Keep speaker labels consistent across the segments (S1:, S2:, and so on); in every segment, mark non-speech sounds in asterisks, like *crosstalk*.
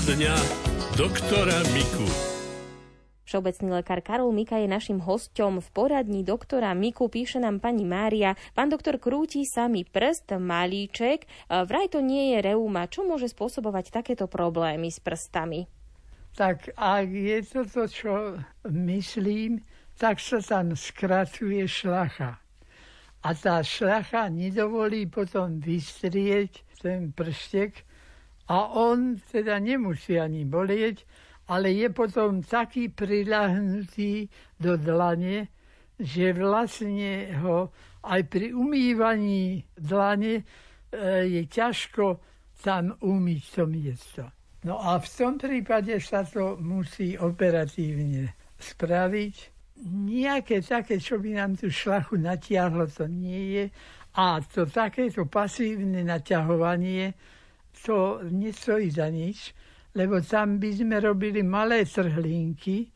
S1: Poradňa doktora Miku.
S2: Všeobecný lekár Karol Mika je našim hosťom v poradni doktora Miku, píše nám pani Mária. Pán doktor krúti sa mi prst, malíček. Vraj to nie je reuma. Čo môže spôsobovať takéto problémy s prstami?
S3: Tak ak je to to, čo myslím, tak sa tam skracuje šlacha. A tá šlacha nedovolí potom vystrieť ten prstek a on teda nemusí ani bolieť, ale je potom taký prilahnutý do dlane, že vlastne ho aj pri umývaní dlane e, je ťažko tam umyť to miesto. No a v tom prípade sa to musí operatívne spraviť. Nejaké také, čo by nám tú šlachu natiahlo, to nie je. A to takéto pasívne naťahovanie, to nestojí za nič lebo tam by sme robili malé trhlinky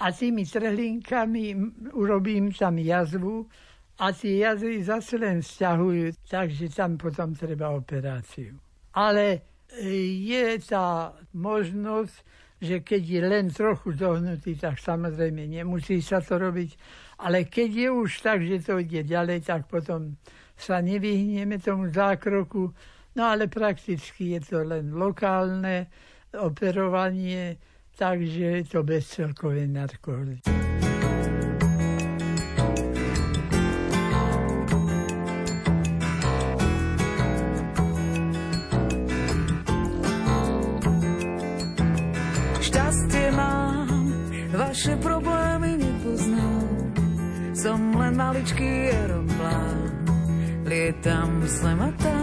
S3: a tými trhlinkami urobím tam jazvu a tie jazvy zase len vzťahujú, takže tam potom treba operáciu. Ale e, je tá možnosť, že keď je len trochu zohnutý, tak samozrejme nemusí sa to robiť, ale keď je už tak, že to ide ďalej, tak potom sa nevyhneme tomu zákroku, no ale prakticky je to len lokálne, operovanie, takže je to bez celkovej narkózy.
S4: Šťastie mám, vaše problémy nepoznám. Som len maličký aeroplán, lietam sem a.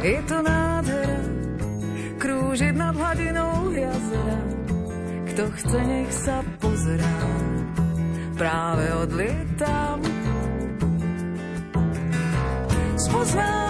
S4: Je to nádhera, krúžiť nad hladinou jazera. Kto chce, nech sa pozerá, práve odlietam. Spoznávam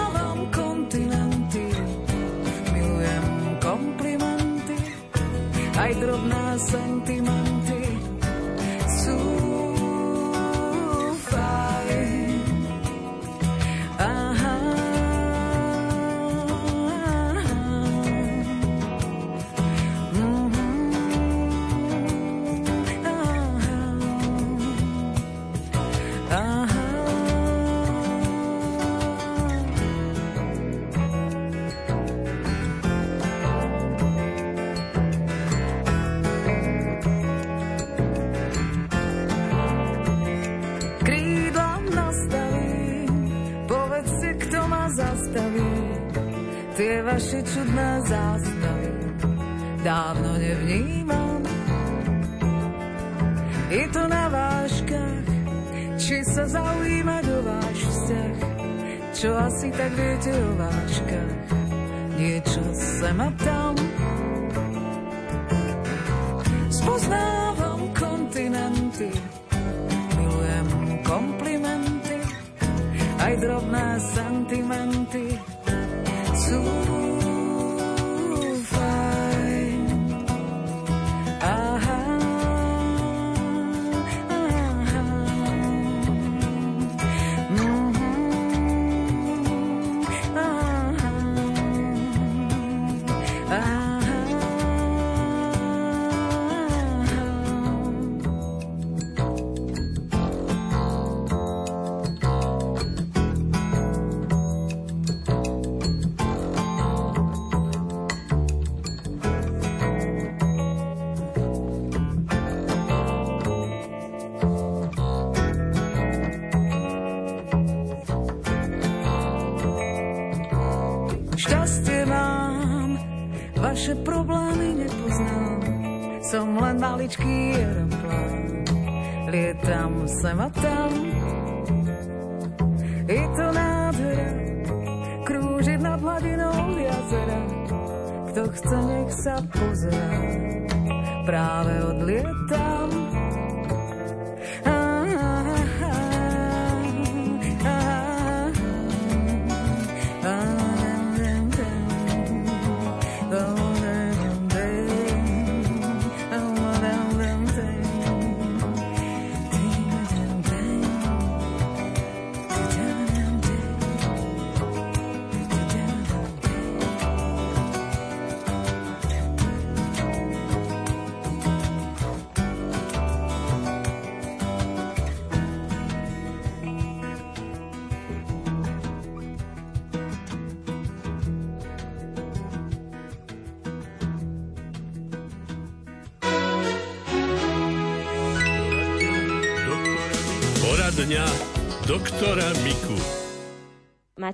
S4: vaše čudné zástavy dávno nevnímam. Je to na váškach, či sa zaujímať o váš vzťah, čo asi tak viete o váškach, niečo sem a tam. Spoznávam kontinenty, milujem komplimenty, aj drobné sentimenty, maličký aeroplán. Lietam sem a tam. Je to nádhera, krúžiť nad hladinou jazera. Kto chce, nech sa pozerá, práve odlietam.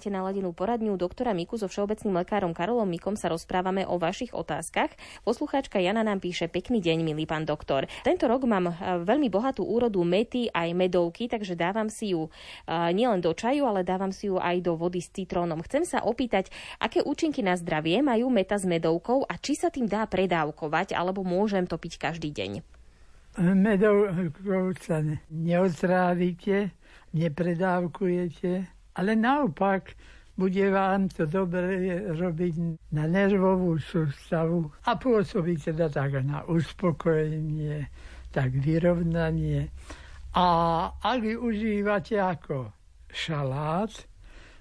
S2: Máte naladenú poradňu doktora Miku so všeobecným lekárom Karolom Mikom sa rozprávame o vašich otázkach. Poslucháčka Jana nám píše pekný deň, milý pán doktor. Tento rok mám eh, veľmi bohatú úrodu mety aj medovky, takže dávam si ju eh, nielen do čaju, ale dávam si ju aj do vody s citrónom. Chcem sa opýtať, aké účinky na zdravie majú meta s medovkou a či sa tým dá predávkovať, alebo môžem to piť každý deň.
S3: Medovkou sa neotrávite, nepredávkujete, ale naopak bude vám to dobre robiť na nervovú sústavu a pôsobí teda tak na uspokojenie, tak vyrovnanie. A ak užívate ako šalát,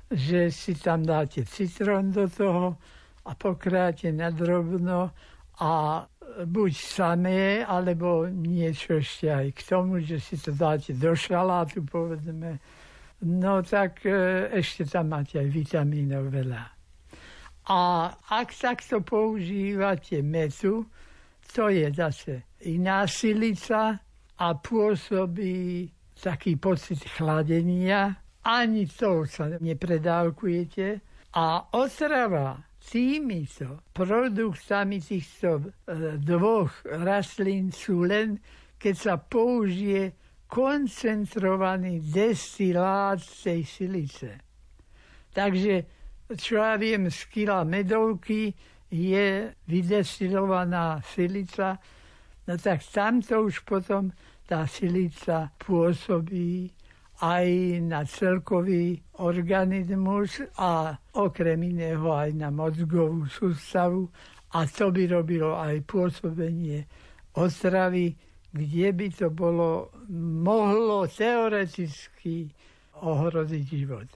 S3: že si tam dáte citrón do toho a pokráte na drobno a buď samé, alebo niečo ešte aj k tomu, že si to dáte do šalátu, povedzme, no tak e, ešte tam máte aj vitamínov veľa. A ak takto používate metu, to je zase iná silica a pôsobí taký pocit chladenia. Ani to sa nepredávkujete. A otrava týmito produktami týchto e, dvoch rastlín sú len, keď sa použije koncentrovaný destilát tej silice. Takže, čo ja viem, z kila medovky je vydestilovaná silica, no tak tamto už potom tá silica pôsobí aj na celkový organizmus a okrem iného aj na mozgovú sústavu a to by robilo aj pôsobenie otravy kde by to bolo, mohlo teoreticky ohroziť život.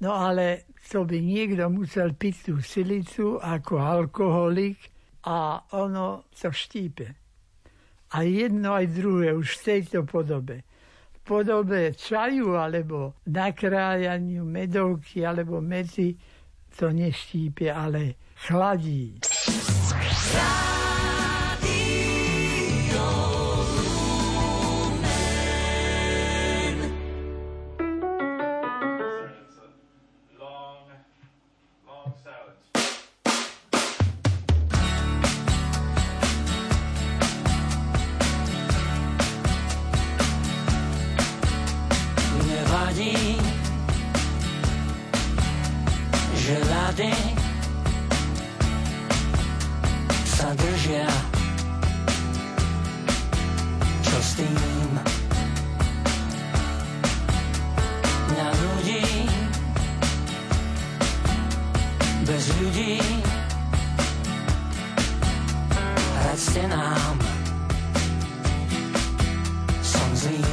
S3: No ale to by niekto musel piť tú silicu ako alkoholik a ono to štípe. A jedno aj druhé už v tejto podobe. V podobe čaju alebo nakrájaniu medovky alebo mety to neštípe, ale chladí.
S5: Rádio bez ľudí. Radzte nám, som zlý.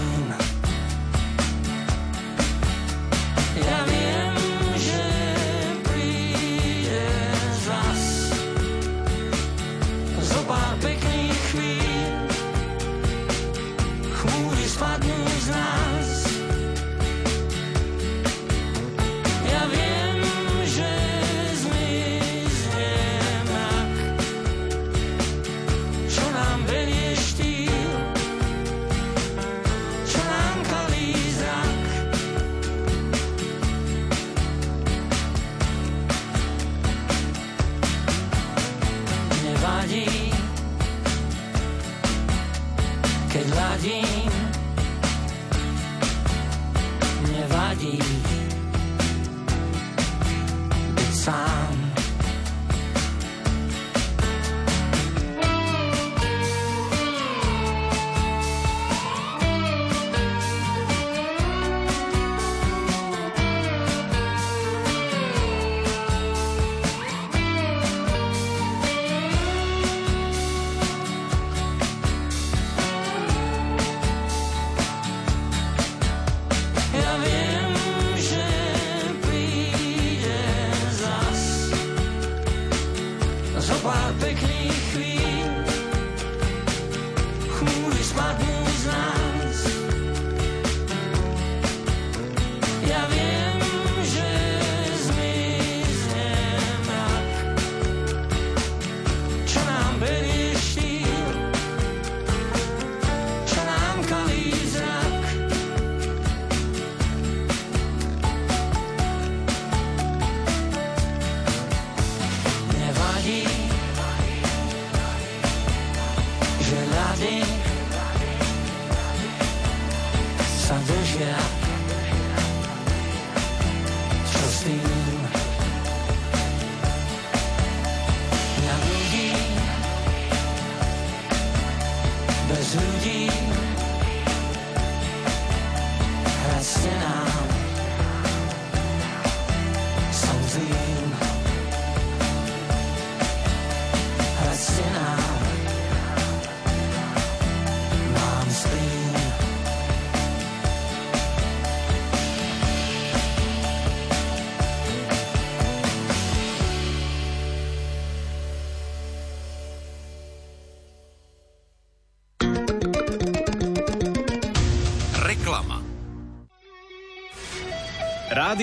S5: care.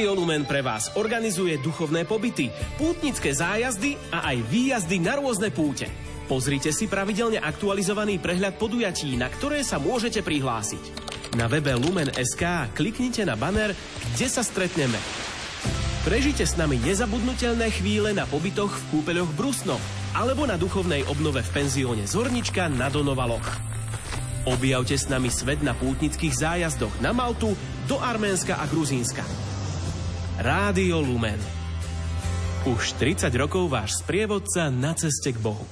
S5: Lumen pre vás organizuje duchovné pobyty, pútnické zájazdy a aj výjazdy na rôzne púte. Pozrite si pravidelne aktualizovaný prehľad podujatí, na ktoré sa môžete prihlásiť. Na webe Lumen.sk kliknite na banner, kde sa stretneme. Prežite s nami nezabudnutelné chvíle na pobytoch v kúpeľoch Brusno alebo na duchovnej obnove v penzióne Zornička na Donovaloch. Objavte s nami svet na pútnických zájazdoch na Maltu, do Arménska a Gruzínska. Rádio Lumen. Už 30 rokov váš sprievodca na ceste k Bohu.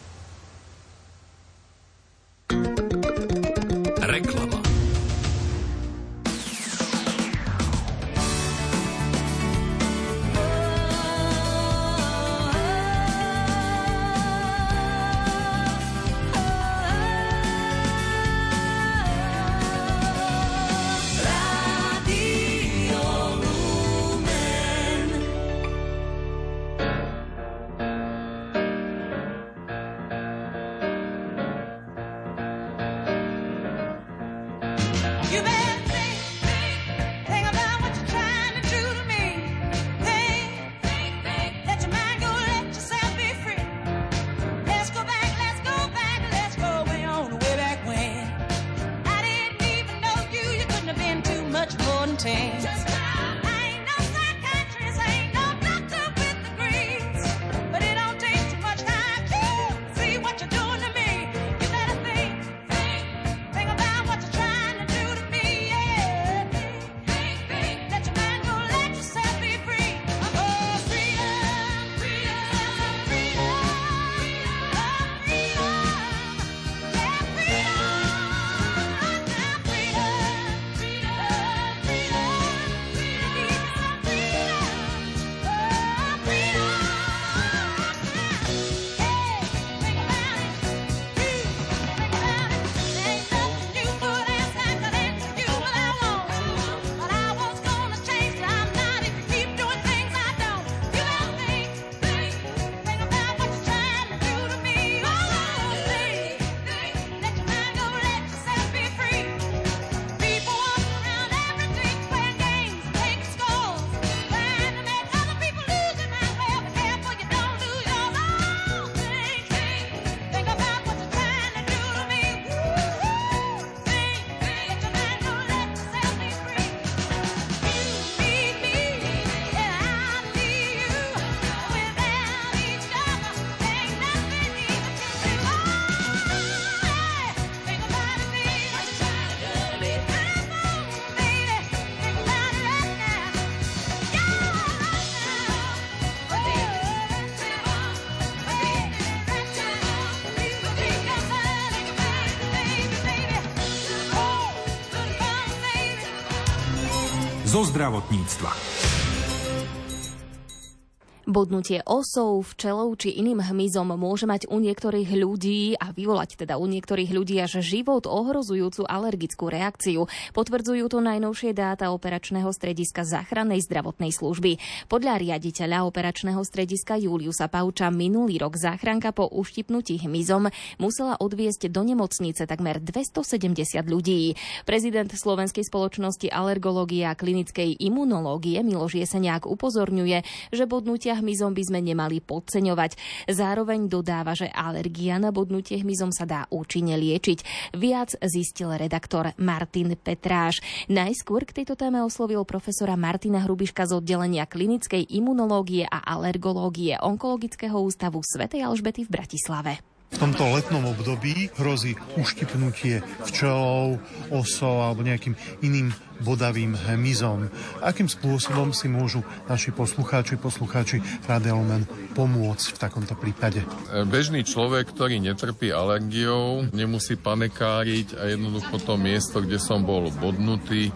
S6: Zo zdravotníctva.
S2: Bodnutie osou, včelou či iným hmyzom môže mať u niektorých ľudí vyvolať teda u niektorých ľudí až život ohrozujúcu alergickú reakciu. Potvrdzujú to najnovšie dáta operačného strediska záchrannej zdravotnej služby. Podľa riaditeľa operačného strediska Juliusa Pauča minulý rok záchranka po uštipnutí hmyzom musela odviesť do nemocnice takmer 270 ľudí. Prezident Slovenskej spoločnosti alergológie a klinickej imunológie Miloš Jeseniak upozorňuje, že bodnutia hmyzom by sme nemali podceňovať. Zároveň dodáva, že alergia na bodnutie hmyzom sa dá účinne liečiť. Viac zistil redaktor Martin Petráš. Najskôr k tejto téme oslovil profesora Martina Hrubiška z oddelenia klinickej imunológie a alergológie Onkologického ústavu Svetej Alžbety v Bratislave.
S7: V tomto letnom období hrozí uštipnutie včelov, osov alebo nejakým iným bodavým hmyzom. Akým spôsobom si môžu naši poslucháči, poslucháči Rádia pomôcť v takomto prípade?
S8: Bežný človek, ktorý netrpí alergiou, nemusí panekáriť a jednoducho to miesto, kde som bol bodnutý,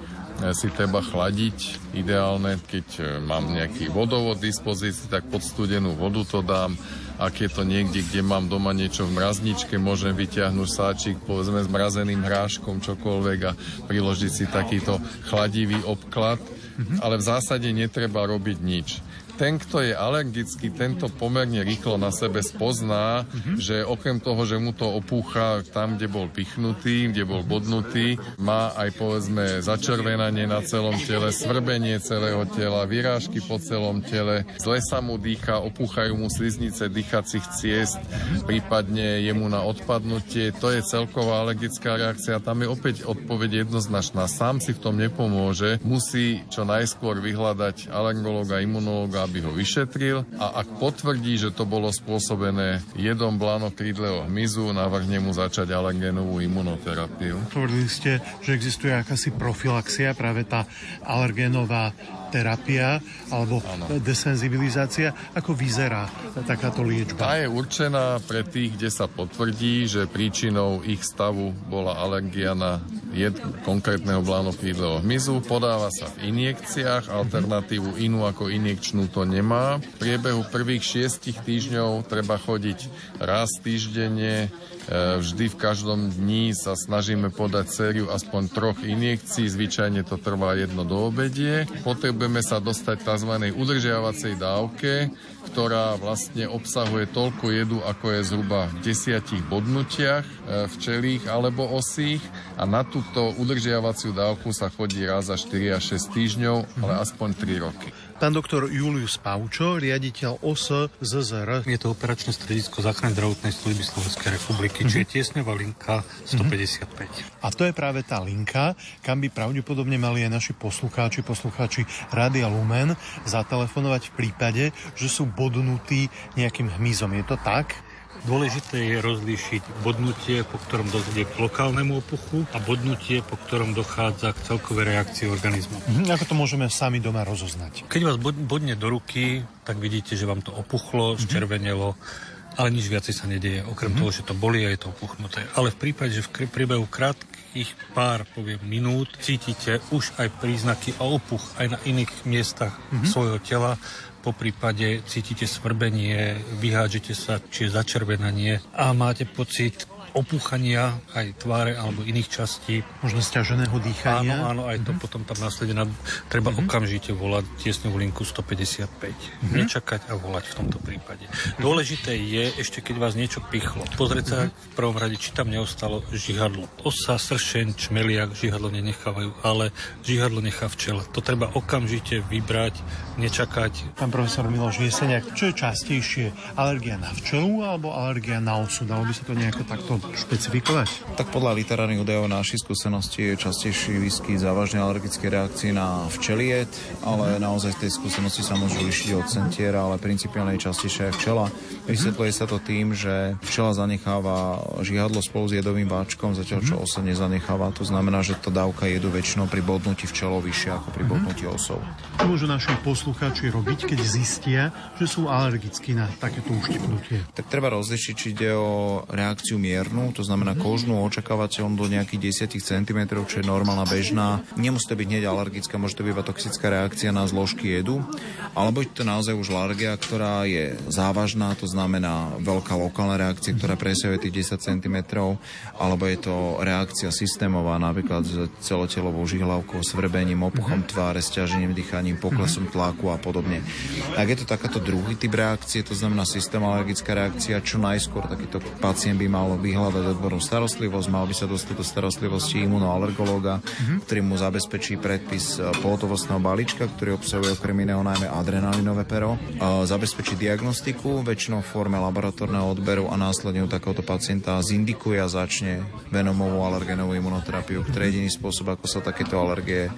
S8: si treba chladiť. Ideálne, keď mám nejaký vodovod v dispozícii, tak pod studenú vodu to dám ak je to niekde, kde mám doma niečo v mrazničke, môžem vyťahnuť sáčik, povedzme s mrazeným hráškom, čokoľvek a priložiť si takýto chladivý obklad. Mm-hmm. Ale v zásade netreba robiť nič. Ten, kto je alergický, tento pomerne rýchlo na sebe spozná, mm-hmm. že okrem toho, že mu to opúcha tam, kde bol pichnutý, kde bol bodnutý, má aj povedzme začervenanie na celom tele, svrbenie celého tela, vyrážky po celom tele, zle sa mu dýcha, opúchajú mu sliznice dýchacích ciest, prípadne jemu na odpadnutie. To je celková alergická reakcia. Tam je opäť odpoveď jednoznačná. Sám si v tom nepomôže. Musí čo najskôr vyhľadať alergológa, imunológa, aby ho vyšetril a ak potvrdí, že to bolo spôsobené jedom blánokrídleho hmyzu, navrhne mu začať alergénovú imunoterapiu.
S7: Hovorili ste, že existuje akási profilaxia, práve tá alergénová terapia alebo ano. desenzibilizácia. Ako vyzerá takáto liečba?
S8: Tá je určená pre tých, kde sa potvrdí, že príčinou ich stavu bola alergia na jed konkrétneho blánokrídleho hmyzu. Podáva sa v injekciách, alternatívu inú ako injekčnú to nemá. V priebehu prvých šiestich týždňov treba chodiť raz týždenne E, vždy v každom dni sa snažíme podať sériu aspoň troch injekcií, zvyčajne to trvá jedno do obedie. Potrebujeme sa dostať tzv. udržiavacej dávke, ktorá vlastne obsahuje toľko jedu, ako je zhruba v desiatich bodnutiach e, včelých alebo osích a na túto udržiavaciu dávku sa chodí raz za 4 až 6 týždňov, ale aspoň 3 roky.
S7: Pán doktor Julius Paučo, riaditeľ OS ZZR.
S9: Je to operačné stredisko záchrany zdravotnej služby Slovenskej republiky, mm-hmm. čiže mhm. tiesňová linka 155. Mm-hmm.
S7: A to je práve tá linka, kam by pravdepodobne mali aj naši poslucháči, poslucháči Rádia Lumen zatelefonovať v prípade, že sú bodnutí nejakým hmyzom. Je to tak?
S9: Dôležité je rozlíšiť bodnutie, po ktorom dojde k lokálnemu opuchu a bodnutie, po ktorom dochádza k celkovej reakcii organizmu.
S7: Mhm, ako to môžeme sami doma rozoznať?
S9: Keď vás bodne do ruky, tak vidíte, že vám to opuchlo, mhm. zčervenelo, ale nič viacej sa nedieje, okrem mm-hmm. toho, že to bolí a je to opuchnuté. Ale v prípade, že v priebehu krátkých pár, poviem, minút cítite už aj príznaky a opuch aj na iných miestach mm-hmm. svojho tela, po prípade cítite svrbenie, vyhádžete sa, či je začervenanie a máte pocit opúchania aj tváre alebo iných častí.
S7: Možno stiaženého dýchania.
S9: Áno, áno, aj to mm-hmm. potom tam následne treba mm-hmm. okamžite volať tiesňovú linku 155. Mm-hmm. Nečakať a volať v tomto prípade. Mm-hmm. Dôležité je, ešte keď vás niečo pichlo, pozrieť sa mm-hmm. v prvom rade, či tam neostalo žihadlo. Osa, sršen, čmeliak žihadlo nenechávajú, ale žihadlo nechá včela. To treba okamžite vybrať, nečakať.
S7: Pán profesor Miloš Jeseniak, čo je častejšie? Alergia na včelu alebo alergia na osu? Dalo by sa to nejako takto špecifikovať?
S10: Tak podľa literárnych údajov našej skúsenosti je častejší výskyt závažnej alergické reakcie na včeliet, ale mm-hmm. naozaj tej skúsenosti sa môžu lišiť od centiera, ale principiálne je častejšia aj včela. Vysvetľuje sa to tým, že včela zanecháva žihadlo spolu s jedovým váčkom, zatiaľ čo mhm. osa nezanecháva. To znamená, že to dávka jedu väčšinou pri bodnutí včelov vyššia ako pri mhm. bodnutí osov.
S7: Čo môžu naši poslucháči robiť, keď zistia, že sú alergickí na takéto uštipnutie?
S10: Tak treba rozlišiť, či ide o reakciu miernu, to znamená mhm. kožnú očakávateľom do nejakých 10 cm, čo je normálna bežná. Nemusí to byť hneď alergická, môže to byť toxická reakcia na zložky jedu, alebo je to naozaj už alergia, ktorá je závažná, to znamená veľká lokálna reakcia, ktorá presahuje tých 10 cm, alebo je to reakcia systémová, napríklad s celotelovou žihlavkou, svrbením, opuchom mhm. tváre, stiažením dýchaním, poklesom mhm. tlaku a podobne. Ak je to takáto druhý typ reakcie, to znamená systém alergická reakcia, čo najskôr takýto pacient by mal vyhľadať odbornú starostlivosť, mal by sa dostať do starostlivosti imunoalergológa, mm-hmm. ktorý mu zabezpečí predpis e, pohotovostného balíčka, ktorý obsahuje okrem iného najmä adrenalinové pero, zabezpečí diagnostiku, väčšinou forme laboratórneho odberu a následne u takéhoto pacienta zindikuje a začne venomovú alergenovú imunoterapiu, ktorý je jediný spôsob, ako sa takéto alergie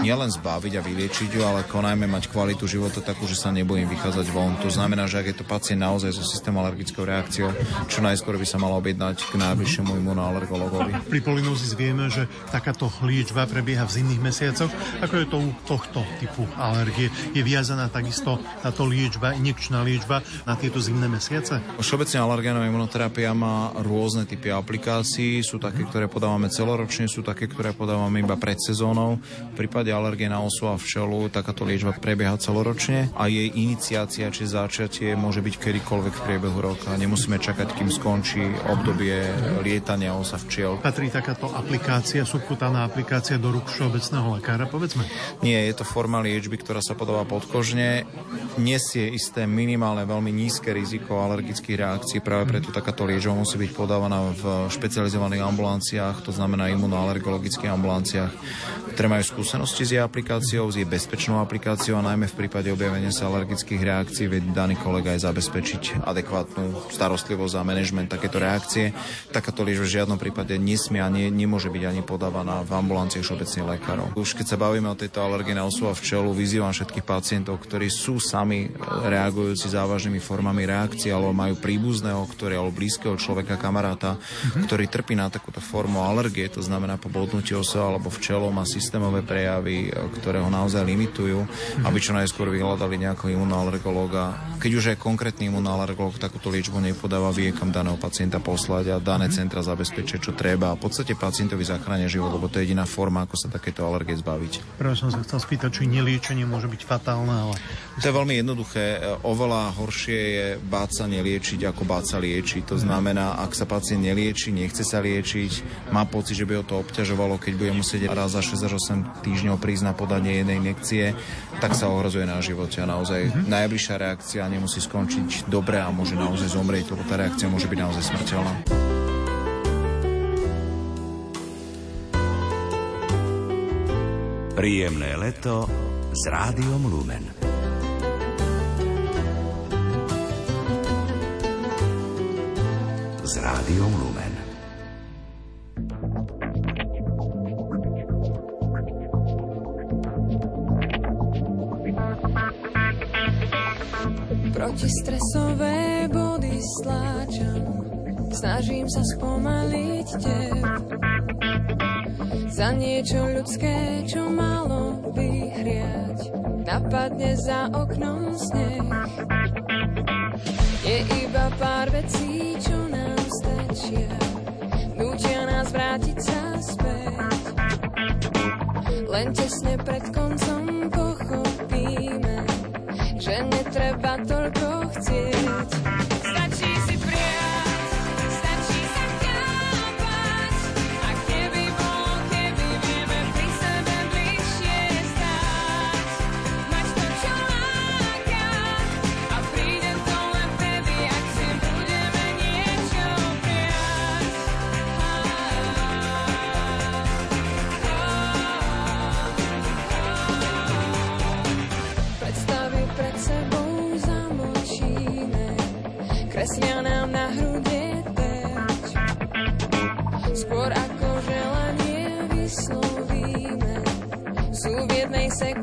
S10: nielen zbaviť a vyliečiť ju, ale konajme mať kvalitu života takú, že sa nebojím vychádzať von. To znamená, že ak je to pacient naozaj so systémom alergickou reakciou, čo najskôr by sa malo objednať k najbližšiemu imunoalergologovi.
S7: Pri polinózis vieme, že takáto liečba prebieha v zimných mesiacoch, ako je to u tohto typu alergie. Je viazaná takisto táto liečba, injekčná liečba na tieto zimné mesiace?
S10: Všeobecne alergénová imunoterapia má rôzne typy aplikácií. Sú také, ktoré podávame celoročne, sú také, ktoré podávame iba pred sezónou. V prípade alergie na osu a včelu takáto liečba prebieha celoročne a jej iniciácia či začatie môže byť kedykoľvek v priebehu roka. Nemusíme čakať, kým skončí obdobie štúdie lietania osa včiel.
S7: Patrí takáto aplikácia, subkutálna aplikácia do rúk všeobecného lekára, povedzme?
S10: Nie, je to forma liečby, ktorá sa podáva podkožne. Nesie isté minimálne, veľmi nízke riziko alergických reakcií. Práve preto takáto liečba musí byť podávaná v špecializovaných ambulanciách, to znamená imunoalergologických ambulanciách, ktoré majú skúsenosti s jej aplikáciou, s jej bezpečnou aplikáciou a najmä v prípade objavenia sa alergických reakcií vie daný kolega aj zabezpečiť adekvátnu starostlivosť a manažment takéto reakcie. Takáto liečba v žiadnom prípade nesmie a nie, nemôže byť ani podávaná v ambulanciách všeobecných lekárov. Už keď sa bavíme o tejto alergii na osu a včelu, vyzývam všetkých pacientov, ktorí sú sami reagujúci závažnými formami reakcií alebo majú príbuzného, ktorý alebo blízkeho človeka, kamaráta, mm-hmm. ktorý trpí na takúto formu alergie, to znamená po bodnutí osa alebo včelom má systémové prejavy, ktoré ho naozaj limitujú, mm-hmm. aby čo najskôr vyhľadali nejakého imunoalergológa. Keď už je konkrétny imunoalergológ takúto liečbu nepodáva, vie kam daného pacienta poslať a dané mm-hmm. centra zabezpečia, čo treba. A v podstate pacientovi zachránia život, lebo to je jediná forma, ako sa takéto alergie zbaviť.
S7: Práve som sa chcel spýtať, či neliečenie môže byť fatálne, ale...
S10: To je veľmi jednoduché. Oveľa horšie je báť sa neliečiť, ako báť sa liečiť. To znamená, ak sa pacient nelieči, nechce sa liečiť, má pocit, že by ho to obťažovalo, keď bude musieť raz za 6 až 8 týždňov prísť na podanie jednej injekcie, tak sa ohrozuje na živote. A naozaj mm-hmm. najbližšia reakcia nemusí skončiť dobre a môže naozaj zomrieť, lebo tá reakcia môže byť naozaj smrteľná.
S11: Príjemné leto s rádiom Lumen. S rádiom Lumen.
S12: Protistresové body stláčam, snažím sa spomaliť teb. Za niečo ľudské, čo malo vyhriať, napadne za oknom sneh. Je iba pár vecí, čo nám stačia, nutia nás vrátiť sa späť. Len tesne pred koncom pochopíme, že netreba toľko sú v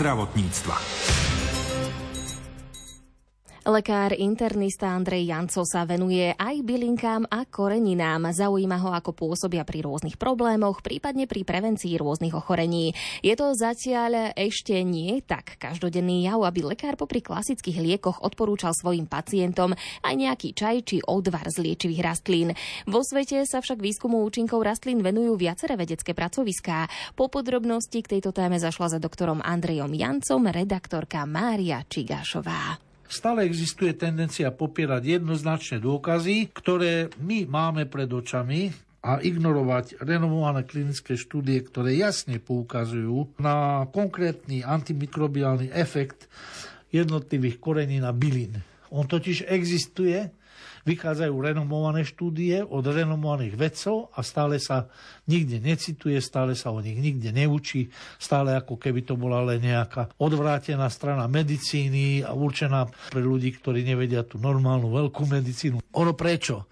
S6: zdravotníctva.
S2: Lekár internista Andrej Janco sa venuje aj bylinkám a koreninám. Zaujíma ho, ako pôsobia pri rôznych problémoch, prípadne pri prevencii rôznych ochorení. Je to zatiaľ ešte nie tak každodenný jav, aby lekár popri klasických liekoch odporúčal svojim pacientom aj nejaký čaj či odvar z liečivých rastlín. Vo svete sa však výskumu účinkov rastlín venujú viaceré vedecké pracoviská. Po podrobnosti k tejto téme zašla za doktorom Andrejom Jancom redaktorka Mária Čigášová
S13: stále existuje tendencia popierať jednoznačné dôkazy, ktoré my máme pred očami, a ignorovať renomované klinické štúdie, ktoré jasne poukazujú na konkrétny antimikrobiálny efekt jednotlivých korenín a bylín. On totiž existuje vychádzajú renomované štúdie od renomovaných vedcov a stále sa nikde necituje, stále sa o nich nikde neučí, stále ako keby to bola len nejaká odvrátená strana medicíny a určená pre ľudí, ktorí nevedia tú normálnu veľkú medicínu. Ono prečo?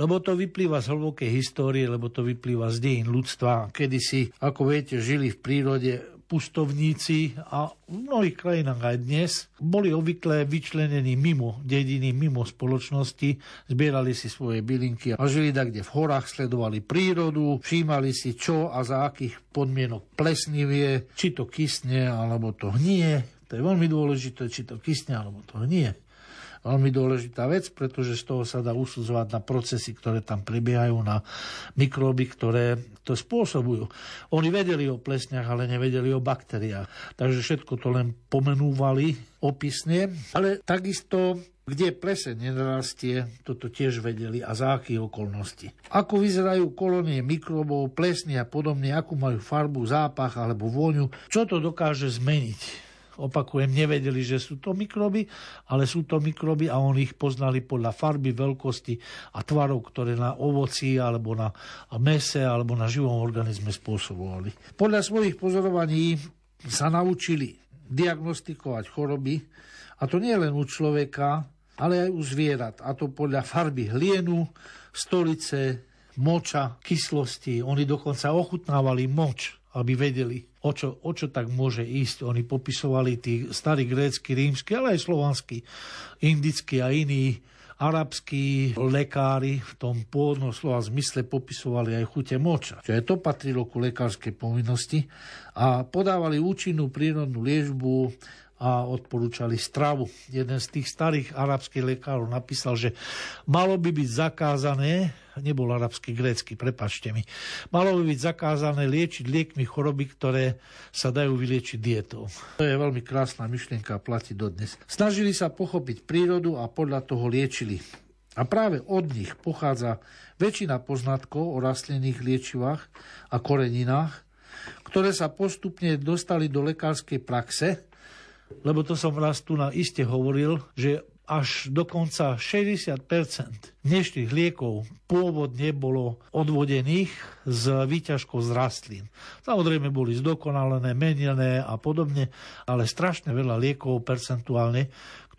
S13: lebo to vyplýva z hlbokej histórie, lebo to vyplýva z dejín ľudstva. Kedy si, ako viete, žili v prírode pustovníci a v mnohých krajinách aj dnes boli obvykle vyčlenení mimo dediny, mimo spoločnosti, zbierali si svoje bylinky a žili tak, kde v horách sledovali prírodu, všímali si čo a za akých podmienok plesnivie, či to kysne alebo to hnie. To je veľmi dôležité, či to kysne alebo to hnie veľmi dôležitá vec, pretože z toho sa dá usudzovať na procesy, ktoré tam prebiehajú, na mikróby, ktoré to spôsobujú. Oni vedeli o plesniach, ale nevedeli o baktériách. Takže všetko to len pomenúvali opisne, ale takisto kde plese nenarastie, toto tiež vedeli a za akých okolností. Ako vyzerajú kolónie mikrobov, plesny a podobne, akú majú farbu, zápach alebo vôňu, čo to dokáže zmeniť opakujem, nevedeli, že sú to mikroby, ale sú to mikroby a oni ich poznali podľa farby, veľkosti a tvarov, ktoré na ovoci alebo na mese alebo na živom organizme spôsobovali. Podľa svojich pozorovaní sa naučili diagnostikovať choroby, a to nie len u človeka, ale aj u zvierat. A to podľa farby hlienu, stolice, moča, kyslosti. Oni dokonca ochutnávali moč aby vedeli, o čo, o čo tak môže ísť. Oni popisovali tí starí grécky, rímsky, ale aj slovanskí, indickí a iní arabskí lekári v tom pôvodnom slova zmysle popisovali aj chute moča. Čiže to patrilo ku lekárskej povinnosti a podávali účinnú prírodnú liežbu a odporúčali stravu. Jeden z tých starých arabských lekárov napísal, že malo by byť zakázané, nebol arabský, grécky, prepačte mi, malo by byť zakázané liečiť liekmi choroby, ktoré sa dajú vyliečiť dietou. To je veľmi krásna myšlienka a platí dodnes. Snažili sa pochopiť prírodu a podľa toho liečili. A práve od nich pochádza väčšina poznatkov o rastlinných liečivách a koreninách, ktoré sa postupne dostali do lekárskej praxe lebo to som raz tu na iste hovoril, že až dokonca 60% dnešných liekov pôvodne bolo odvodených z výťažkov z rastlín. Samozrejme boli zdokonalené, menené a podobne, ale strašne veľa liekov percentuálne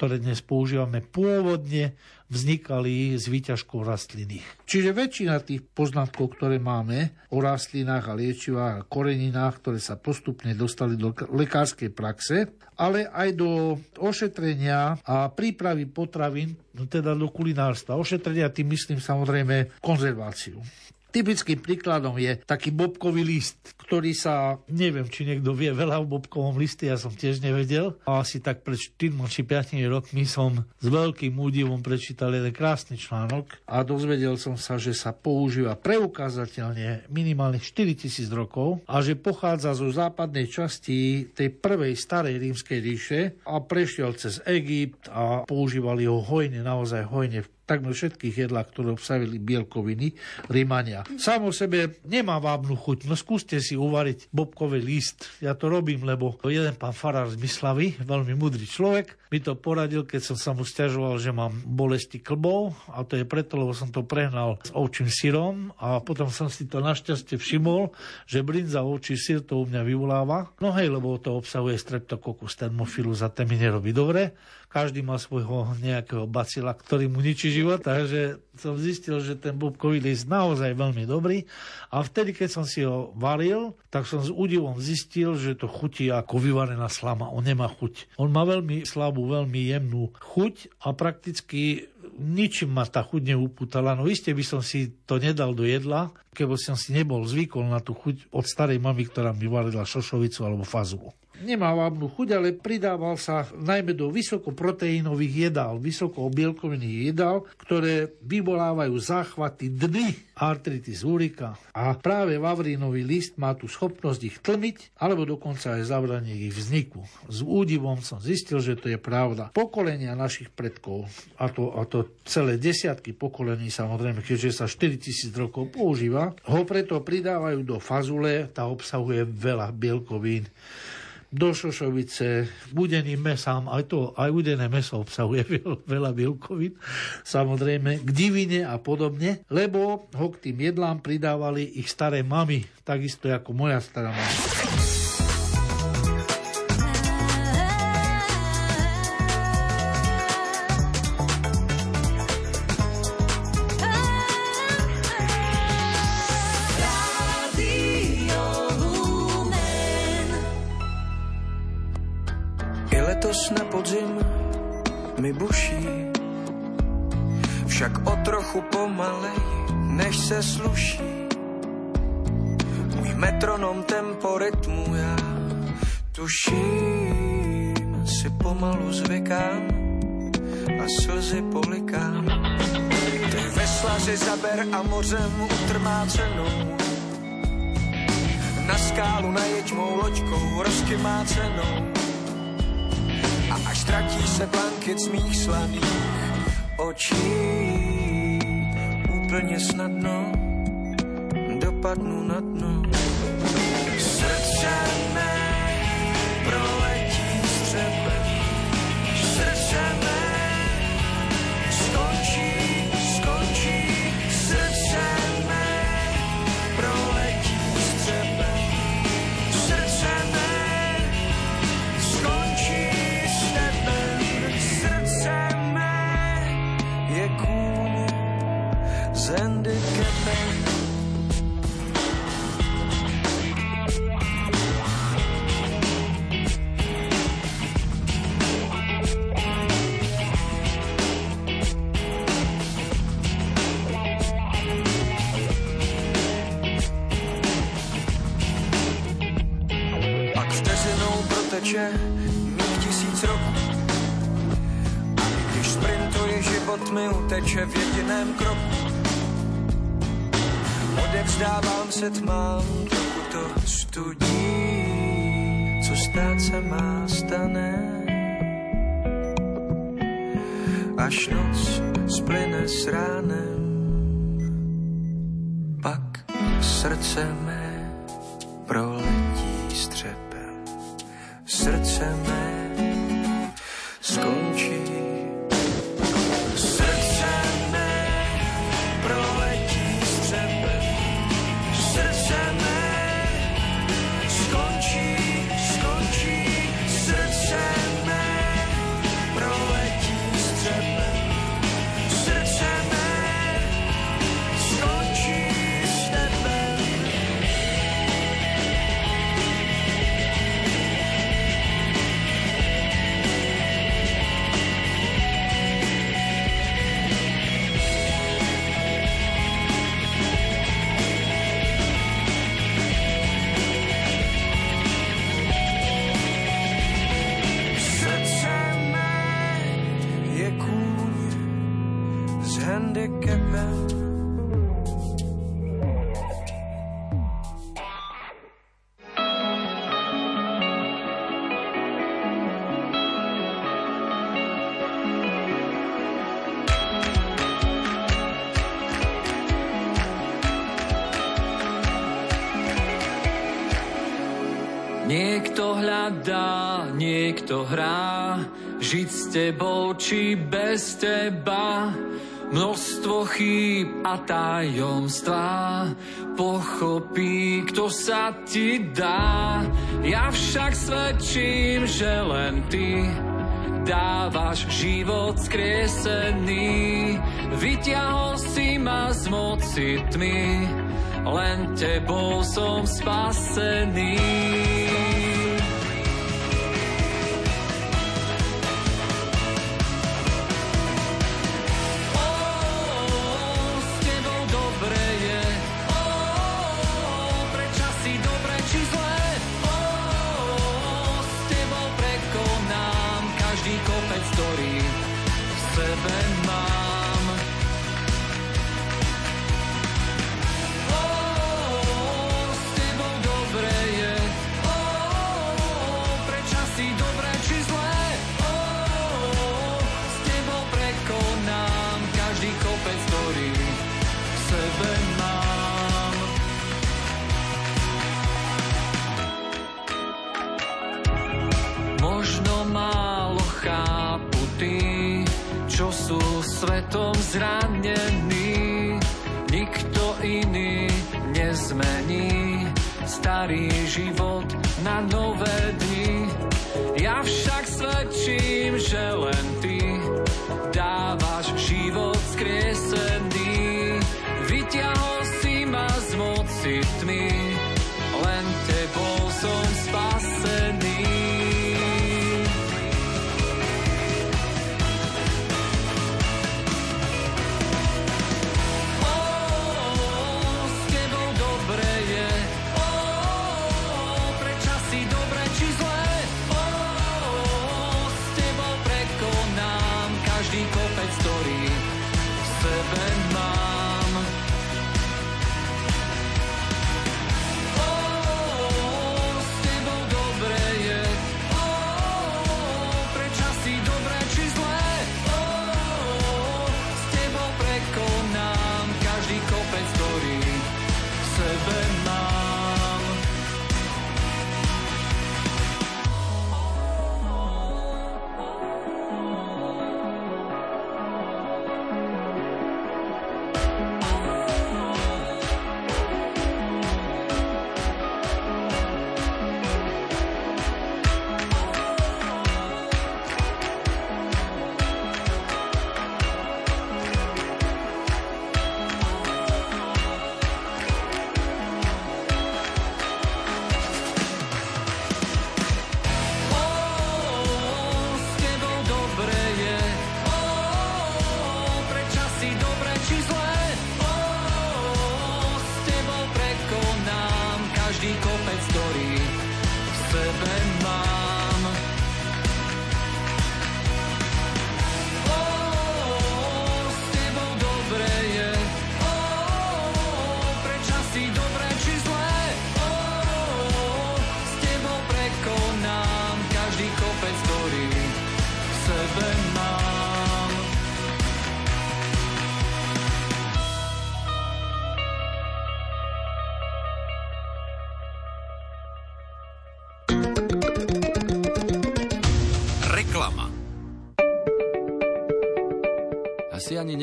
S13: ktoré dnes používame, pôvodne vznikali z výťažkov rastliny. Čiže väčšina tých poznatkov, ktoré máme o rastlinách a liečivách a koreninách, ktoré sa postupne dostali do lekárskej praxe, ale aj do ošetrenia a prípravy potravín, no teda do kulinárstva. Ošetrenia tým myslím samozrejme konzerváciu. Typickým príkladom je taký bobkový list, ktorý sa, neviem, či niekto vie veľa o bobkovom liste, ja som tiež nevedel. A asi tak pred 4 či 5 rokmi som s veľkým údivom prečítal jeden krásny článok a dozvedel som sa, že sa používa preukázateľne minimálne 4000 rokov a že pochádza zo západnej časti tej prvej starej rímskej ríše a prešiel cez Egypt a používali ho hojne, naozaj hojne v takmer všetkých jedlách, ktoré obsahili bielkoviny, rímania. Sám o sebe nemá vábnu chuť, no skúste si uvariť bobkový list. Ja to robím, lebo jeden pán farár z Myslavy, veľmi mudrý človek, mi to poradil, keď som sa mu stiažoval, že mám bolesti klbov a to je preto, lebo som to prehnal s ovčím syrom a potom som si to našťastie všimol, že brinza ovčí syr to u mňa vyvoláva. No hej, lebo to obsahuje streptococcus thermophilus a ten mi nerobí dobre každý má svojho nejakého bacila, ktorý mu ničí život, takže som zistil, že ten bobkový list naozaj veľmi dobrý a vtedy, keď som si ho varil, tak som s údivom zistil, že to chutí ako vyvarená slama. On nemá chuť. On má veľmi slabú, veľmi jemnú chuť a prakticky ničím ma tá chuť neupútala. No iste by som si to nedal do jedla, keby som si nebol zvykol na tú chuť od starej mamy, ktorá mi varila šošovicu alebo fazulu nemá vábnu chuť, ale pridával sa najmä do vysokoproteínových jedál, vysokobielkovinných jedál, ktoré vyvolávajú záchvaty dny artritis urika. A práve vavrínový list má tú schopnosť ich tlmiť, alebo dokonca aj zabranie ich vzniku. S údivom som zistil, že to je pravda. Pokolenia našich predkov, a to, a to celé desiatky pokolení samozrejme, keďže sa 4000 rokov používa, ho preto pridávajú do fazule, tá obsahuje veľa bielkovín do šošovice, budeným mesám, aj to, aj udené meso obsahuje *laughs* veľa bielkovín, samozrejme, k divine a podobne, lebo ho k tým jedlám pridávali ich staré mamy, takisto ako moja stará mama.
S14: Proteče mých tisíc roků. A když sprintuje život mi uteče v jediném kroku. Odevzdávám se tmám, trochu to studí, co stát se má stane. Až noc splyne s ránem, pak srdce mé
S15: tebou či bez teba. Množstvo chýb a tajomstvá pochopí, kto sa ti dá. Ja však svedčím, že len ty dávaš život skriesený. Vyťahol si ma z moci tmy, len tebou som spasený.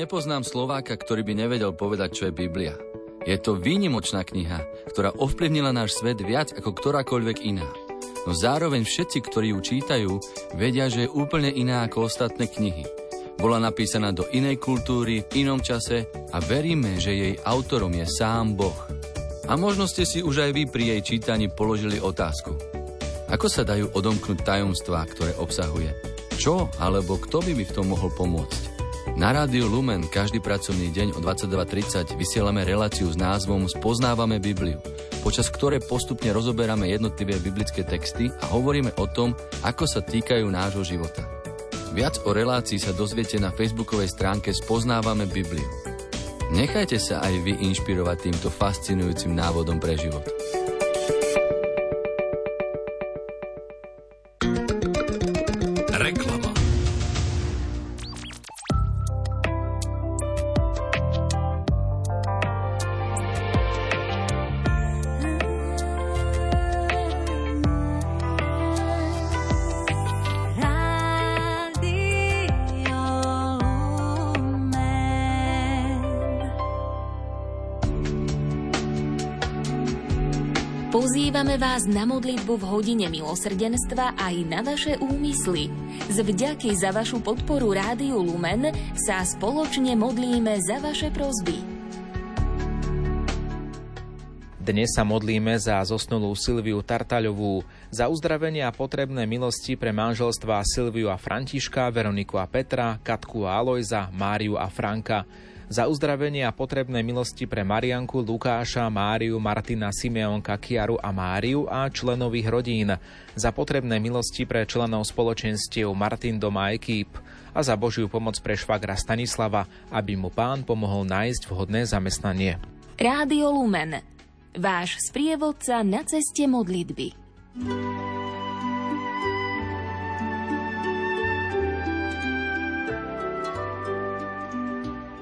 S16: Nepoznám Slováka, ktorý by nevedel povedať, čo je Biblia. Je to výnimočná kniha, ktorá ovplyvnila náš svet viac ako ktorákoľvek iná. No zároveň všetci, ktorí ju čítajú, vedia, že je úplne iná ako ostatné knihy. Bola napísaná do inej kultúry, v inom čase a veríme, že jej autorom je sám Boh. A možno ste si už aj vy pri jej čítaní položili otázku. Ako sa dajú odomknúť tajomstvá, ktoré obsahuje? Čo alebo kto by mi v tom mohol pomôcť? Na rádiu Lumen každý pracovný deň o 22.30 vysielame reláciu s názvom Spoznávame Bibliu, počas ktorej postupne rozoberáme jednotlivé biblické texty a hovoríme o tom, ako sa týkajú nášho života. Viac o relácii sa dozviete na facebookovej stránke Spoznávame Bibliu. Nechajte sa aj vy inšpirovať týmto fascinujúcim návodom pre život.
S2: Vás na modlitbu v hodine milosrdenstva aj na vaše úmysly. Z vďaky za vašu podporu Rádiu Lumen sa spoločne modlíme za vaše prozby.
S15: Dnes sa modlíme za zosnulú Silviu Tartaľovú, za uzdravenie a potrebné milosti pre manželstva Silviu a Františka, Veroniku a Petra, Katku a Alojza, Máriu a Franka za uzdravenie a potrebné milosti pre Marianku, Lukáša, Máriu, Martina, Simeonka, Kiaru a Máriu a členových rodín, za potrebné milosti pre členov spoločenstiev Martin Doma Ekýp a za Božiu pomoc pre švagra Stanislava, aby mu pán pomohol nájsť vhodné zamestnanie.
S2: Rádio Lumen. Váš sprievodca na ceste modlitby.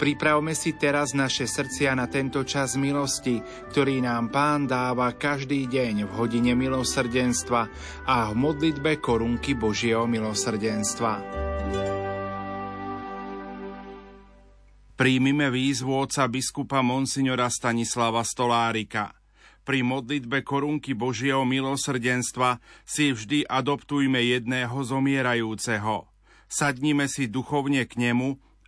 S17: Pripravme si teraz naše srdcia na tento čas milosti, ktorý nám Pán dáva každý deň v hodine milosrdenstva a v modlitbe korunky Božieho milosrdenstva. Príjmime výzvu oca biskupa Monsignora Stanislava Stolárika. Pri modlitbe korunky Božieho milosrdenstva si vždy adoptujme jedného zomierajúceho. Sadnime si duchovne k nemu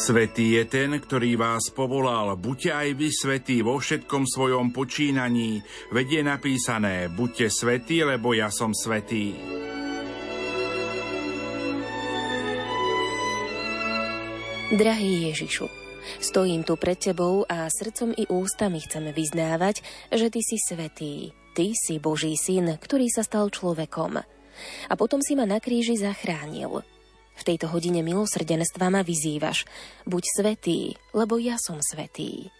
S17: Svetý je ten, ktorý vás povolal, buďte aj vy svetí vo všetkom svojom počínaní, veď je napísané, buďte svetí, lebo ja som svetý.
S18: Drahý Ježišu, stojím tu pred Tebou a srdcom i ústami chceme vyznávať, že Ty si svetý, Ty si Boží syn, ktorý sa stal človekom. A potom si ma na kríži zachránil. V tejto hodine milosrdenstva ma vyzývaš. Buď svetý, lebo ja som svetý.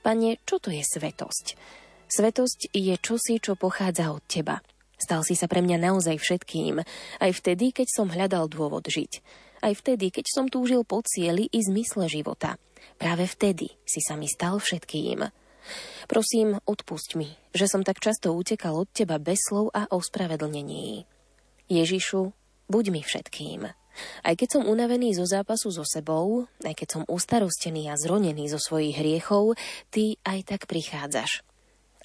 S18: Pane, čo to je svetosť? Svetosť je čosi, čo pochádza od teba. Stal si sa pre mňa naozaj všetkým, aj vtedy, keď som hľadal dôvod žiť. Aj vtedy, keď som túžil po cieli i zmysle života. Práve vtedy si sa mi stal všetkým. Prosím, odpusť mi, že som tak často utekal od teba bez slov a ospravedlnení. Ježišu, buď mi všetkým. Aj keď som unavený zo zápasu so sebou, aj keď som ustarostený a zronený zo svojich hriechov, ty aj tak prichádzaš.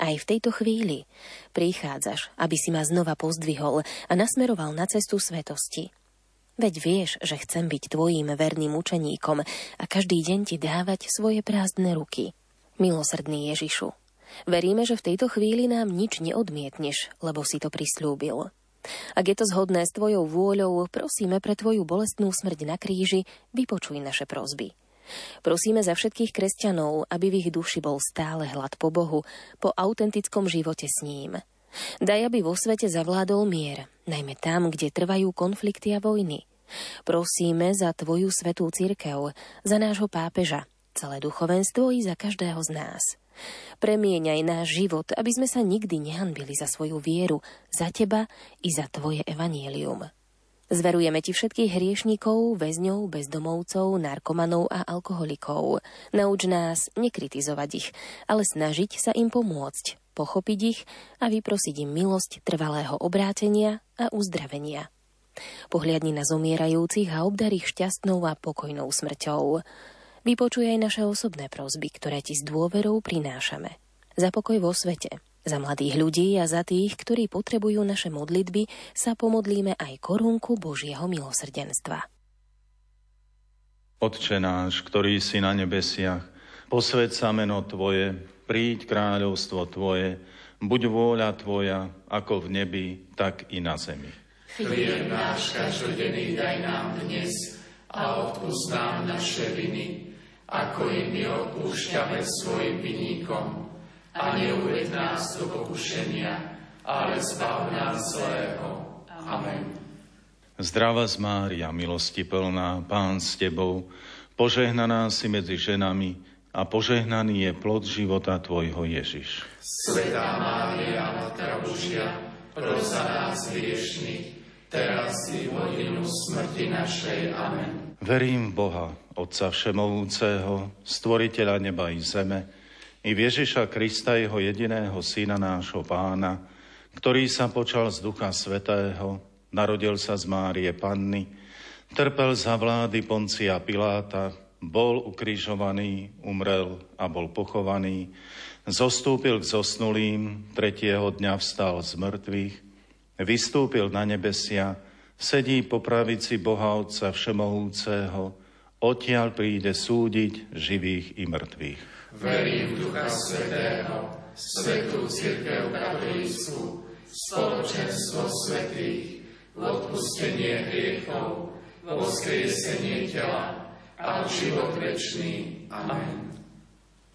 S18: Aj v tejto chvíli prichádzaš, aby si ma znova pozdvihol a nasmeroval na cestu svetosti. Veď vieš, že chcem byť tvojím verným učeníkom a každý deň ti dávať svoje prázdne ruky. Milosrdný Ježišu, veríme, že v tejto chvíli nám nič neodmietneš, lebo si to prislúbil. Ak je to zhodné s Tvojou vôľou, prosíme pre Tvoju bolestnú smrť na kríži, vypočuj naše prozby. Prosíme za všetkých kresťanov, aby v ich duši bol stále hlad po Bohu, po autentickom živote s ním. Daj, aby vo svete zavládol mier, najmä tam, kde trvajú konflikty a vojny. Prosíme za Tvoju svetú církev, za nášho pápeža, celé duchovenstvo i za každého z nás. Premieňaj náš život, aby sme sa nikdy nehanbili za svoju vieru, za teba i za tvoje evanielium. Zverujeme ti všetkých hriešnikov, väzňov, bezdomovcov, narkomanov a alkoholikov. Nauč nás nekritizovať ich, ale snažiť sa im pomôcť, pochopiť ich a vyprosiť im milosť trvalého obrátenia a uzdravenia. Pohliadni na zomierajúcich a obdar ich šťastnou a pokojnou smrťou. Vypočuj aj naše osobné prosby, ktoré ti s dôverou prinášame. Za pokoj vo svete, za mladých ľudí a za tých, ktorí potrebujú naše modlitby, sa pomodlíme aj korunku Božieho milosrdenstva.
S19: Otče náš, ktorý si na nebesiach, posved sa meno Tvoje, príď kráľovstvo Tvoje, buď vôľa Tvoja, ako v nebi, tak i na zemi.
S20: Chlieb náš každodenný daj nám dnes a odpúsť nám naše viny, ako i my odpúšťame svojim vinníkom a neuved nás do pokušenia, ale zbav nás zlého. Amen.
S19: Zdrava z Mária, milosti plná, Pán s Tebou, požehnaná si medzi ženami a požehnaný je plod života Tvojho Ježiš.
S20: Svetá Mária, Matka Božia, pros nás hriešných, teraz i v hodinu smrti našej. Amen.
S19: Verím v Boha, Otca Všemovúceho, Stvoriteľa neba i zeme, i v Ježiša Krista, jeho jediného syna nášho pána, ktorý sa počal z Ducha Svetého, narodil sa z Márie Panny, trpel za vlády Poncia Piláta, bol ukrižovaný, umrel a bol pochovaný, zostúpil k zosnulým, tretieho dňa vstal z mŕtvych, vystúpil na nebesia, sedí po pravici Boha Otca Všemohúceho, odtiaľ príde súdiť živých i mŕtvych.
S20: Verím Ducha Svetého, Svetú Církev katolícku, spoločenstvo svetých, v odpustenie hriechov, v voskriesenie tela a život večný. Amen.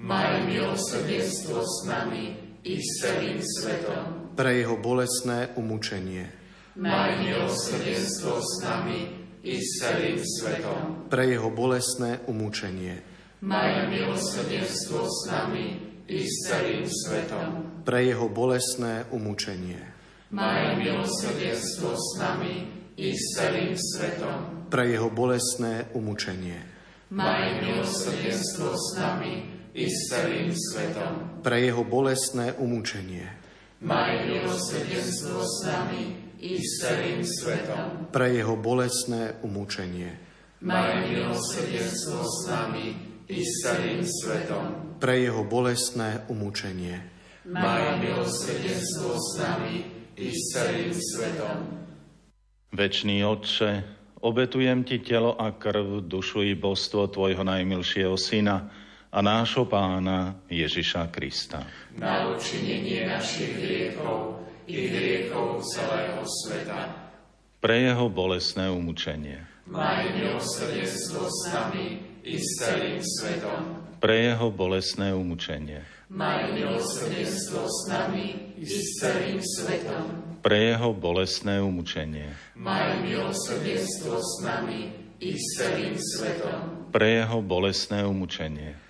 S20: Maj milosrdenstvo s nami i s celým svetom.
S21: Pre jeho bolesné umúčenie.
S20: Maj milosrdenstvo s nami i s celým svetom.
S21: Pre jeho bolesné umúčenie
S20: Maj milosrdenstvo s nami i s celým svetom.
S21: Pre jeho bolesné umúčenie.
S20: Maj milosrdenstvo s nami i s celým svetom.
S21: Pre jeho bolesné umúčenie.
S20: Maj milosrdenstvo s nami i s celým svetom.
S21: Pre jeho bolesné umúčenie.
S20: Maj milosrdenstvo s nami i s celým svetom.
S21: Pre jeho bolesné umúčenie.
S20: Maj milosrdenstvo s nami i s celým svetom.
S21: Pre jeho bolestné umúčenie.
S20: Maj milosrdenstvo s nami i s celým svetom.
S19: Večný Otče, obetujem Ti telo a krv, dušu i božstvo Tvojho najmilšieho Syna a nášho Pána Ježiša Krista.
S20: Na učinenie našich hriechov i hriechov celého sveta.
S19: Pre jeho bolestné umúčenie.
S20: Maj milosrdenstvo s nami i s celým svetom.
S19: Pre jeho bolestné umúčenie.
S20: Maj milosrdenstvo s nami i s celým svetom.
S19: Pre jeho bolestné umúčenie.
S20: Maj milosrdenstvo s nami i s celým svetom.
S19: Pre jeho bolestné umúčenie.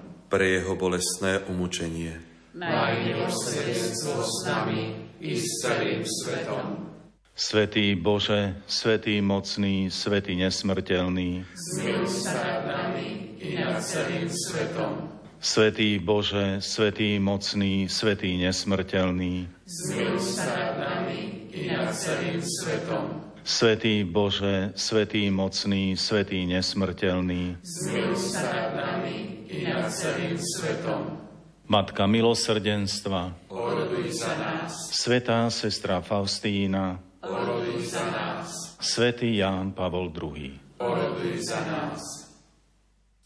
S22: Pre jeho bolestné umúčenie.
S20: Maj milosrdenstvo s nami i s celým svetom.
S19: Svetý Bože, Svetý mocný, Svetý nesmrteľný,
S20: Zmiluj sa nad nami i nad celým svetom.
S19: Svetý Bože, Svetý mocný, Svetý nesmrteľný,
S20: Zmiluj sa nad nami i nad celým svetom.
S19: Svetý Bože, Svetý mocný, Svetý nesmrteľný,
S20: Zmiluj sa nad nami i nad celým svetom.
S19: Matka milosrdenstva,
S20: Oroduj za nás,
S19: Svetá sestra Faustína,
S20: oroduj za nás,
S19: Svetý Ján Pavol II.
S20: oroduj za nás.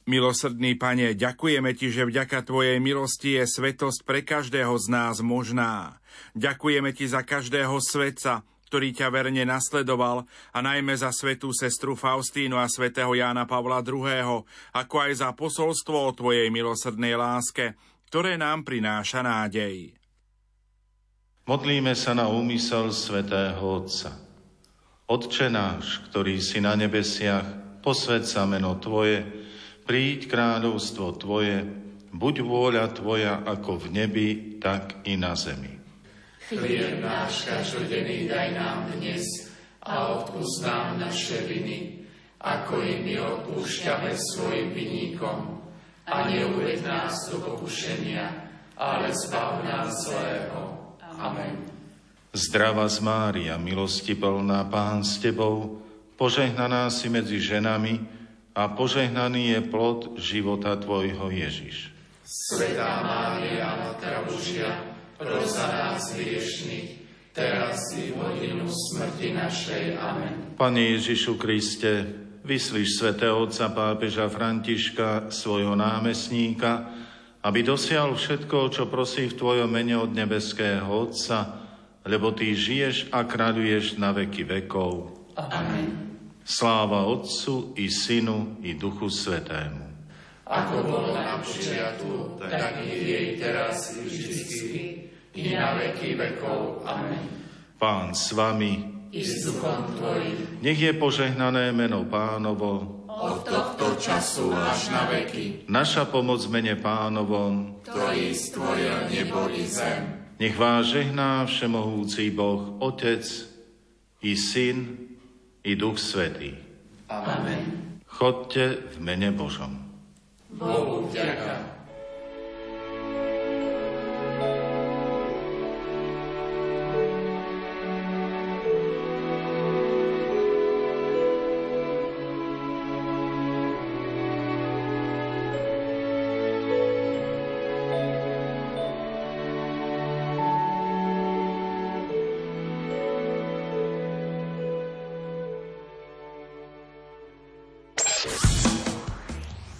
S17: Milosrdný Pane, ďakujeme Ti, že vďaka Tvojej milosti je svetosť pre každého z nás možná. Ďakujeme Ti za každého svetca, ktorý ťa verne nasledoval a najmä za svetú sestru Faustínu a svätého Jána Pavla II., ako aj za posolstvo o Tvojej milosrdnej láske, ktoré nám prináša nádej.
S19: Modlíme sa na úmysel svätého Otca. Otče náš, ktorý si na nebesiach, posved sa meno Tvoje, príď kráľovstvo Tvoje, buď vôľa Tvoja ako v nebi, tak i na zemi.
S20: Chlieb náš každodenný daj nám dnes a odpúsť nám naše viny, ako i my odpúšťame svojim vinníkom. A neuved nás do pokušenia, ale zbav nás zlého. Amen.
S19: Zdrava z Mária, milosti plná Pán s Tebou, požehnaná si medzi ženami a požehnaný je plod života Tvojho Ježiš.
S20: Svetá Mária, Matka Božia, pros za nás hriešných, teraz i v hodinu smrti našej. Amen.
S19: Pane Ježišu Kriste, vyslíš svätého otca pápeža Františka, svojho námestníka, aby dosial všetko, čo prosí v Tvojom mene od nebeského Otca, lebo Ty žiješ a kráľuješ na veky vekov.
S20: Amen.
S19: Sláva Otcu i Synu i Duchu Svetému.
S20: Ako bolo na počiatku, tak i jej teraz i vždycky, i na veky vekov. Amen.
S19: Pán s vami,
S20: I s duchom Tvojim,
S19: nech je požehnané meno Pánovo,
S20: od tohto času až na veky,
S19: naša pomoc mene Pánovom,
S20: ktorý stvoril nebo i zem.
S19: nech vás žehná Všemohúci Boh, Otec i Syn i Duch Svetý.
S20: Amen.
S19: Chodte v mene Božom.
S20: Bogu vďaka.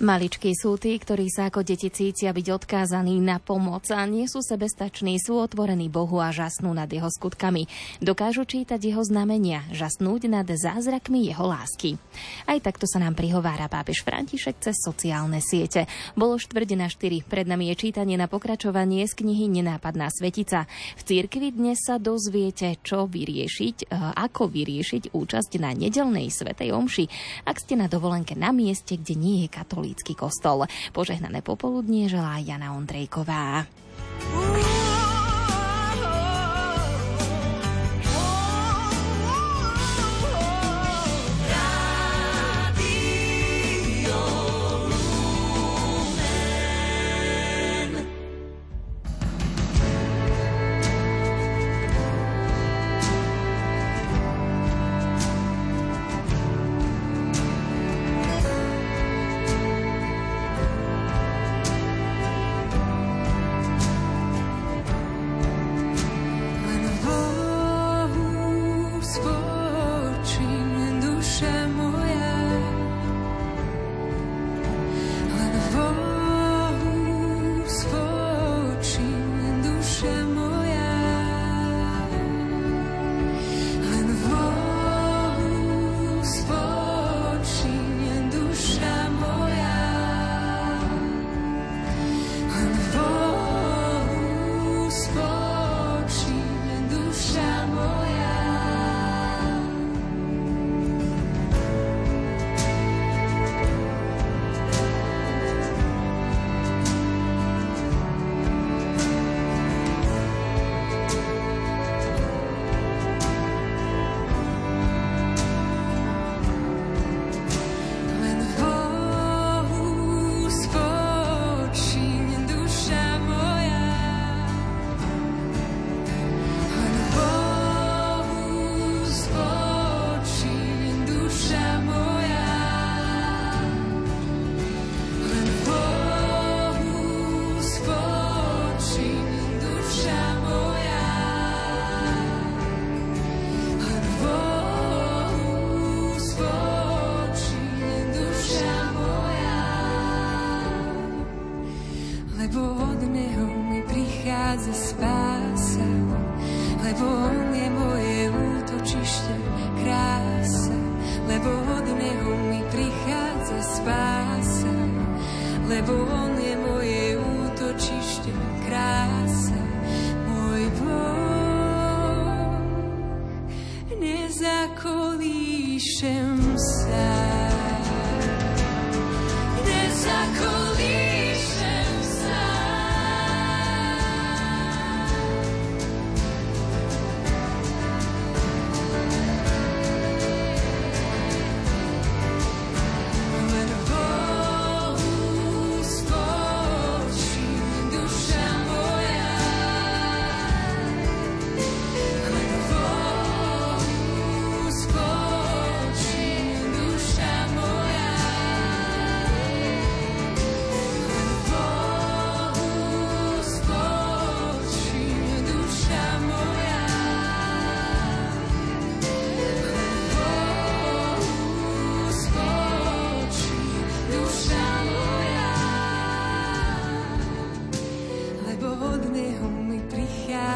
S12: Maličkí sú tí, ktorí sa ako deti cítia byť odkázaní na pomoc a nie sú sebestační, sú otvorení Bohu a žasnú nad jeho skutkami. Dokážu čítať jeho znamenia, žasnúť nad zázrakmi jeho lásky. Aj takto sa nám prihovára pápež František cez sociálne siete. Bolo štvrť na štyri. Pred nami je čítanie na pokračovanie z knihy Nenápadná svetica. V cirkvi dnes sa dozviete, čo vyriešiť, e, ako vyriešiť účasť na nedelnej svetej omši, ak ste na dovolenke na mieste, kde nie je katolícky kostol. Požehnané popoludnie želá Jana Ondrejková.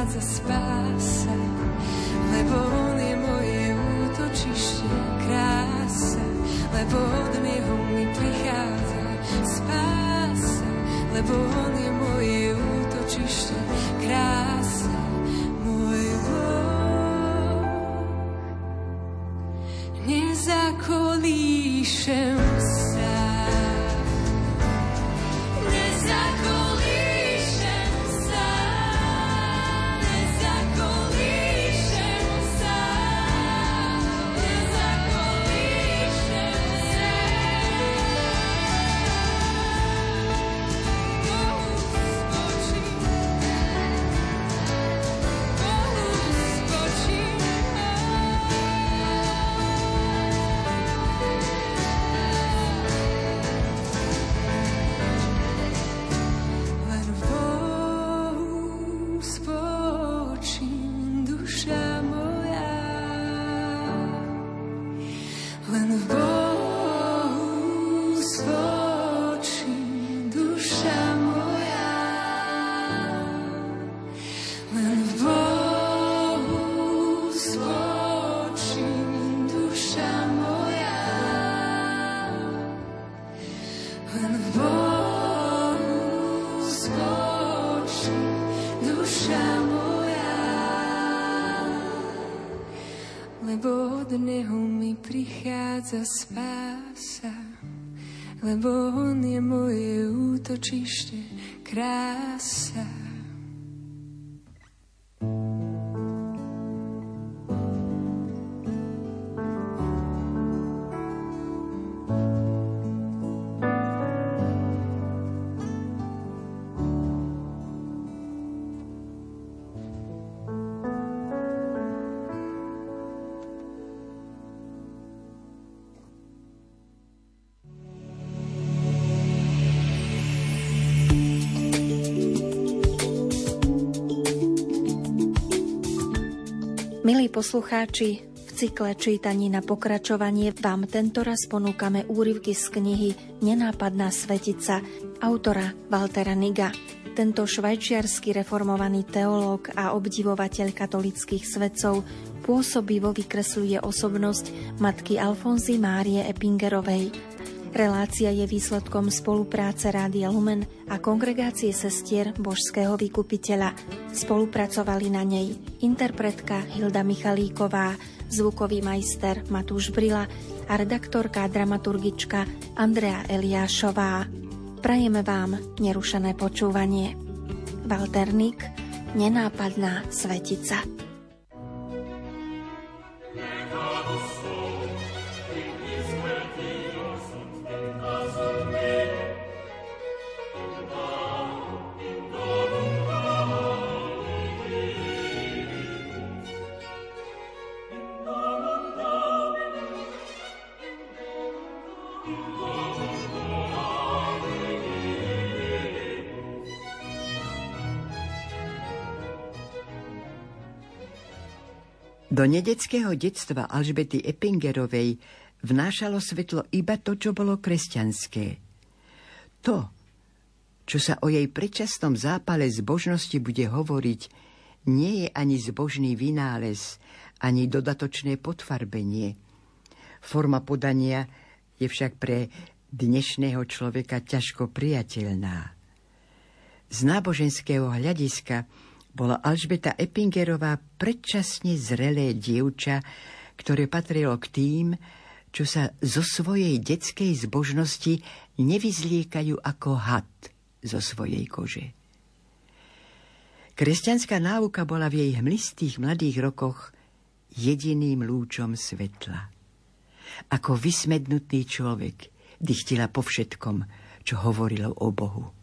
S23: Prichádza spása, lebo On je moje útočište, krása, lebo od Neho mi prichádza spása, lebo On je moje
S4: Neho mi prichádza spása, lebo On je moje útočište,
S24: Milí poslucháči, v cykle čítaní na pokračovanie vám tentoraz ponúkame úryvky z knihy Nenápadná svetica autora Waltera Niga. Tento švajčiarsky reformovaný teológ a obdivovateľ katolických svetcov pôsobivo vykresľuje osobnosť matky Alfonzy Márie Epingerovej. Relácia je výsledkom spolupráce Rádia Lumen a kongregácie sestier Božského vykupiteľa. Spolupracovali na nej interpretka Hilda Michalíková, zvukový majster Matúš Brila a redaktorka a dramaturgička Andrea Eliášová. Prajeme vám nerušené počúvanie. Walternik, nenápadná svetica.
S25: Do nedeckého detstva Alžbety Epingerovej vnášalo svetlo iba to, čo bolo kresťanské. To, čo sa o jej predčasnom zápale zbožnosti bude hovoriť, nie je ani zbožný vynález, ani dodatočné podfarbenie. Forma podania je však pre dnešného človeka ťažko priateľná. Z náboženského hľadiska bola Alžbeta Epingerová predčasne zrelé dievča, ktoré patrilo k tým, čo sa zo svojej detskej zbožnosti nevyzliekajú ako had zo svojej kože. Kresťanská náuka bola v jej hmlistých mladých rokoch jediným lúčom svetla. Ako vysmednutý človek dychtila po všetkom, čo hovorilo o Bohu.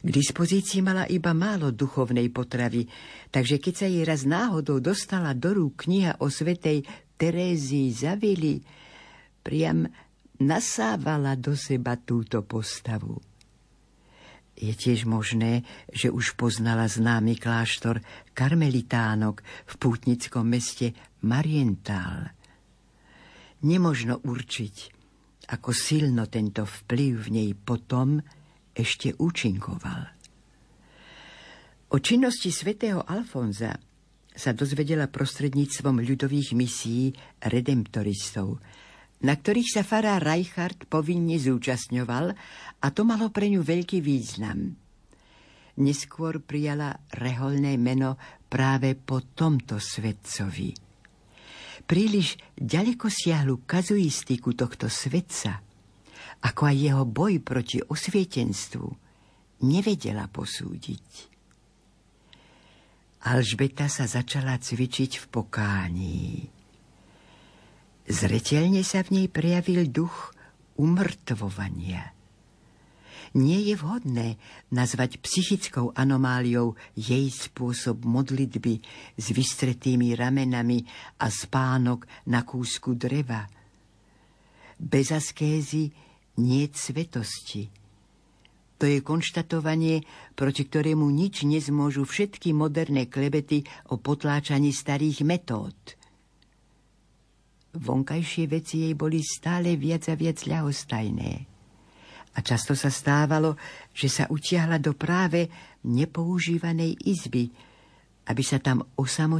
S25: K dispozícii mala iba málo duchovnej potravy, takže keď sa jej raz náhodou dostala do rúk kniha o svetej Terézii Zavili, priam nasávala do seba túto postavu. Je tiež možné, že už poznala známy kláštor karmelitánok v pútnickom meste Marienthal. Nemožno určiť, ako silno tento vplyv v nej potom ešte účinkoval. O činnosti svätého Alfonza sa dozvedela prostredníctvom ľudových misií redemptoristov, na ktorých sa fará Reichardt povinne zúčastňoval a to malo pre ňu veľký význam. Neskôr prijala reholné meno práve po tomto svetcovi. Príliš ďaleko siahlu kazuistiku tohto svetca, ako aj jeho boj proti osvietenstvu, nevedela posúdiť. Alžbeta sa začala cvičiť v pokání. Zretelne sa v nej prejavil duch umrtvovania. Nie je vhodné nazvať psychickou anomáliou jej spôsob modlitby s vystretými ramenami a spánok na kúsku dreva. Bez askézy nie svetosti – to je konštatovanie, proti ktorému nič nezmôžu všetky moderné klebety o potláčaní starých metód. Vonkajšie veci jej boli stále viac a viac ľahostajné. A často sa stávalo, že sa utiahla do práve nepoužívanej izby, aby sa tam osamotila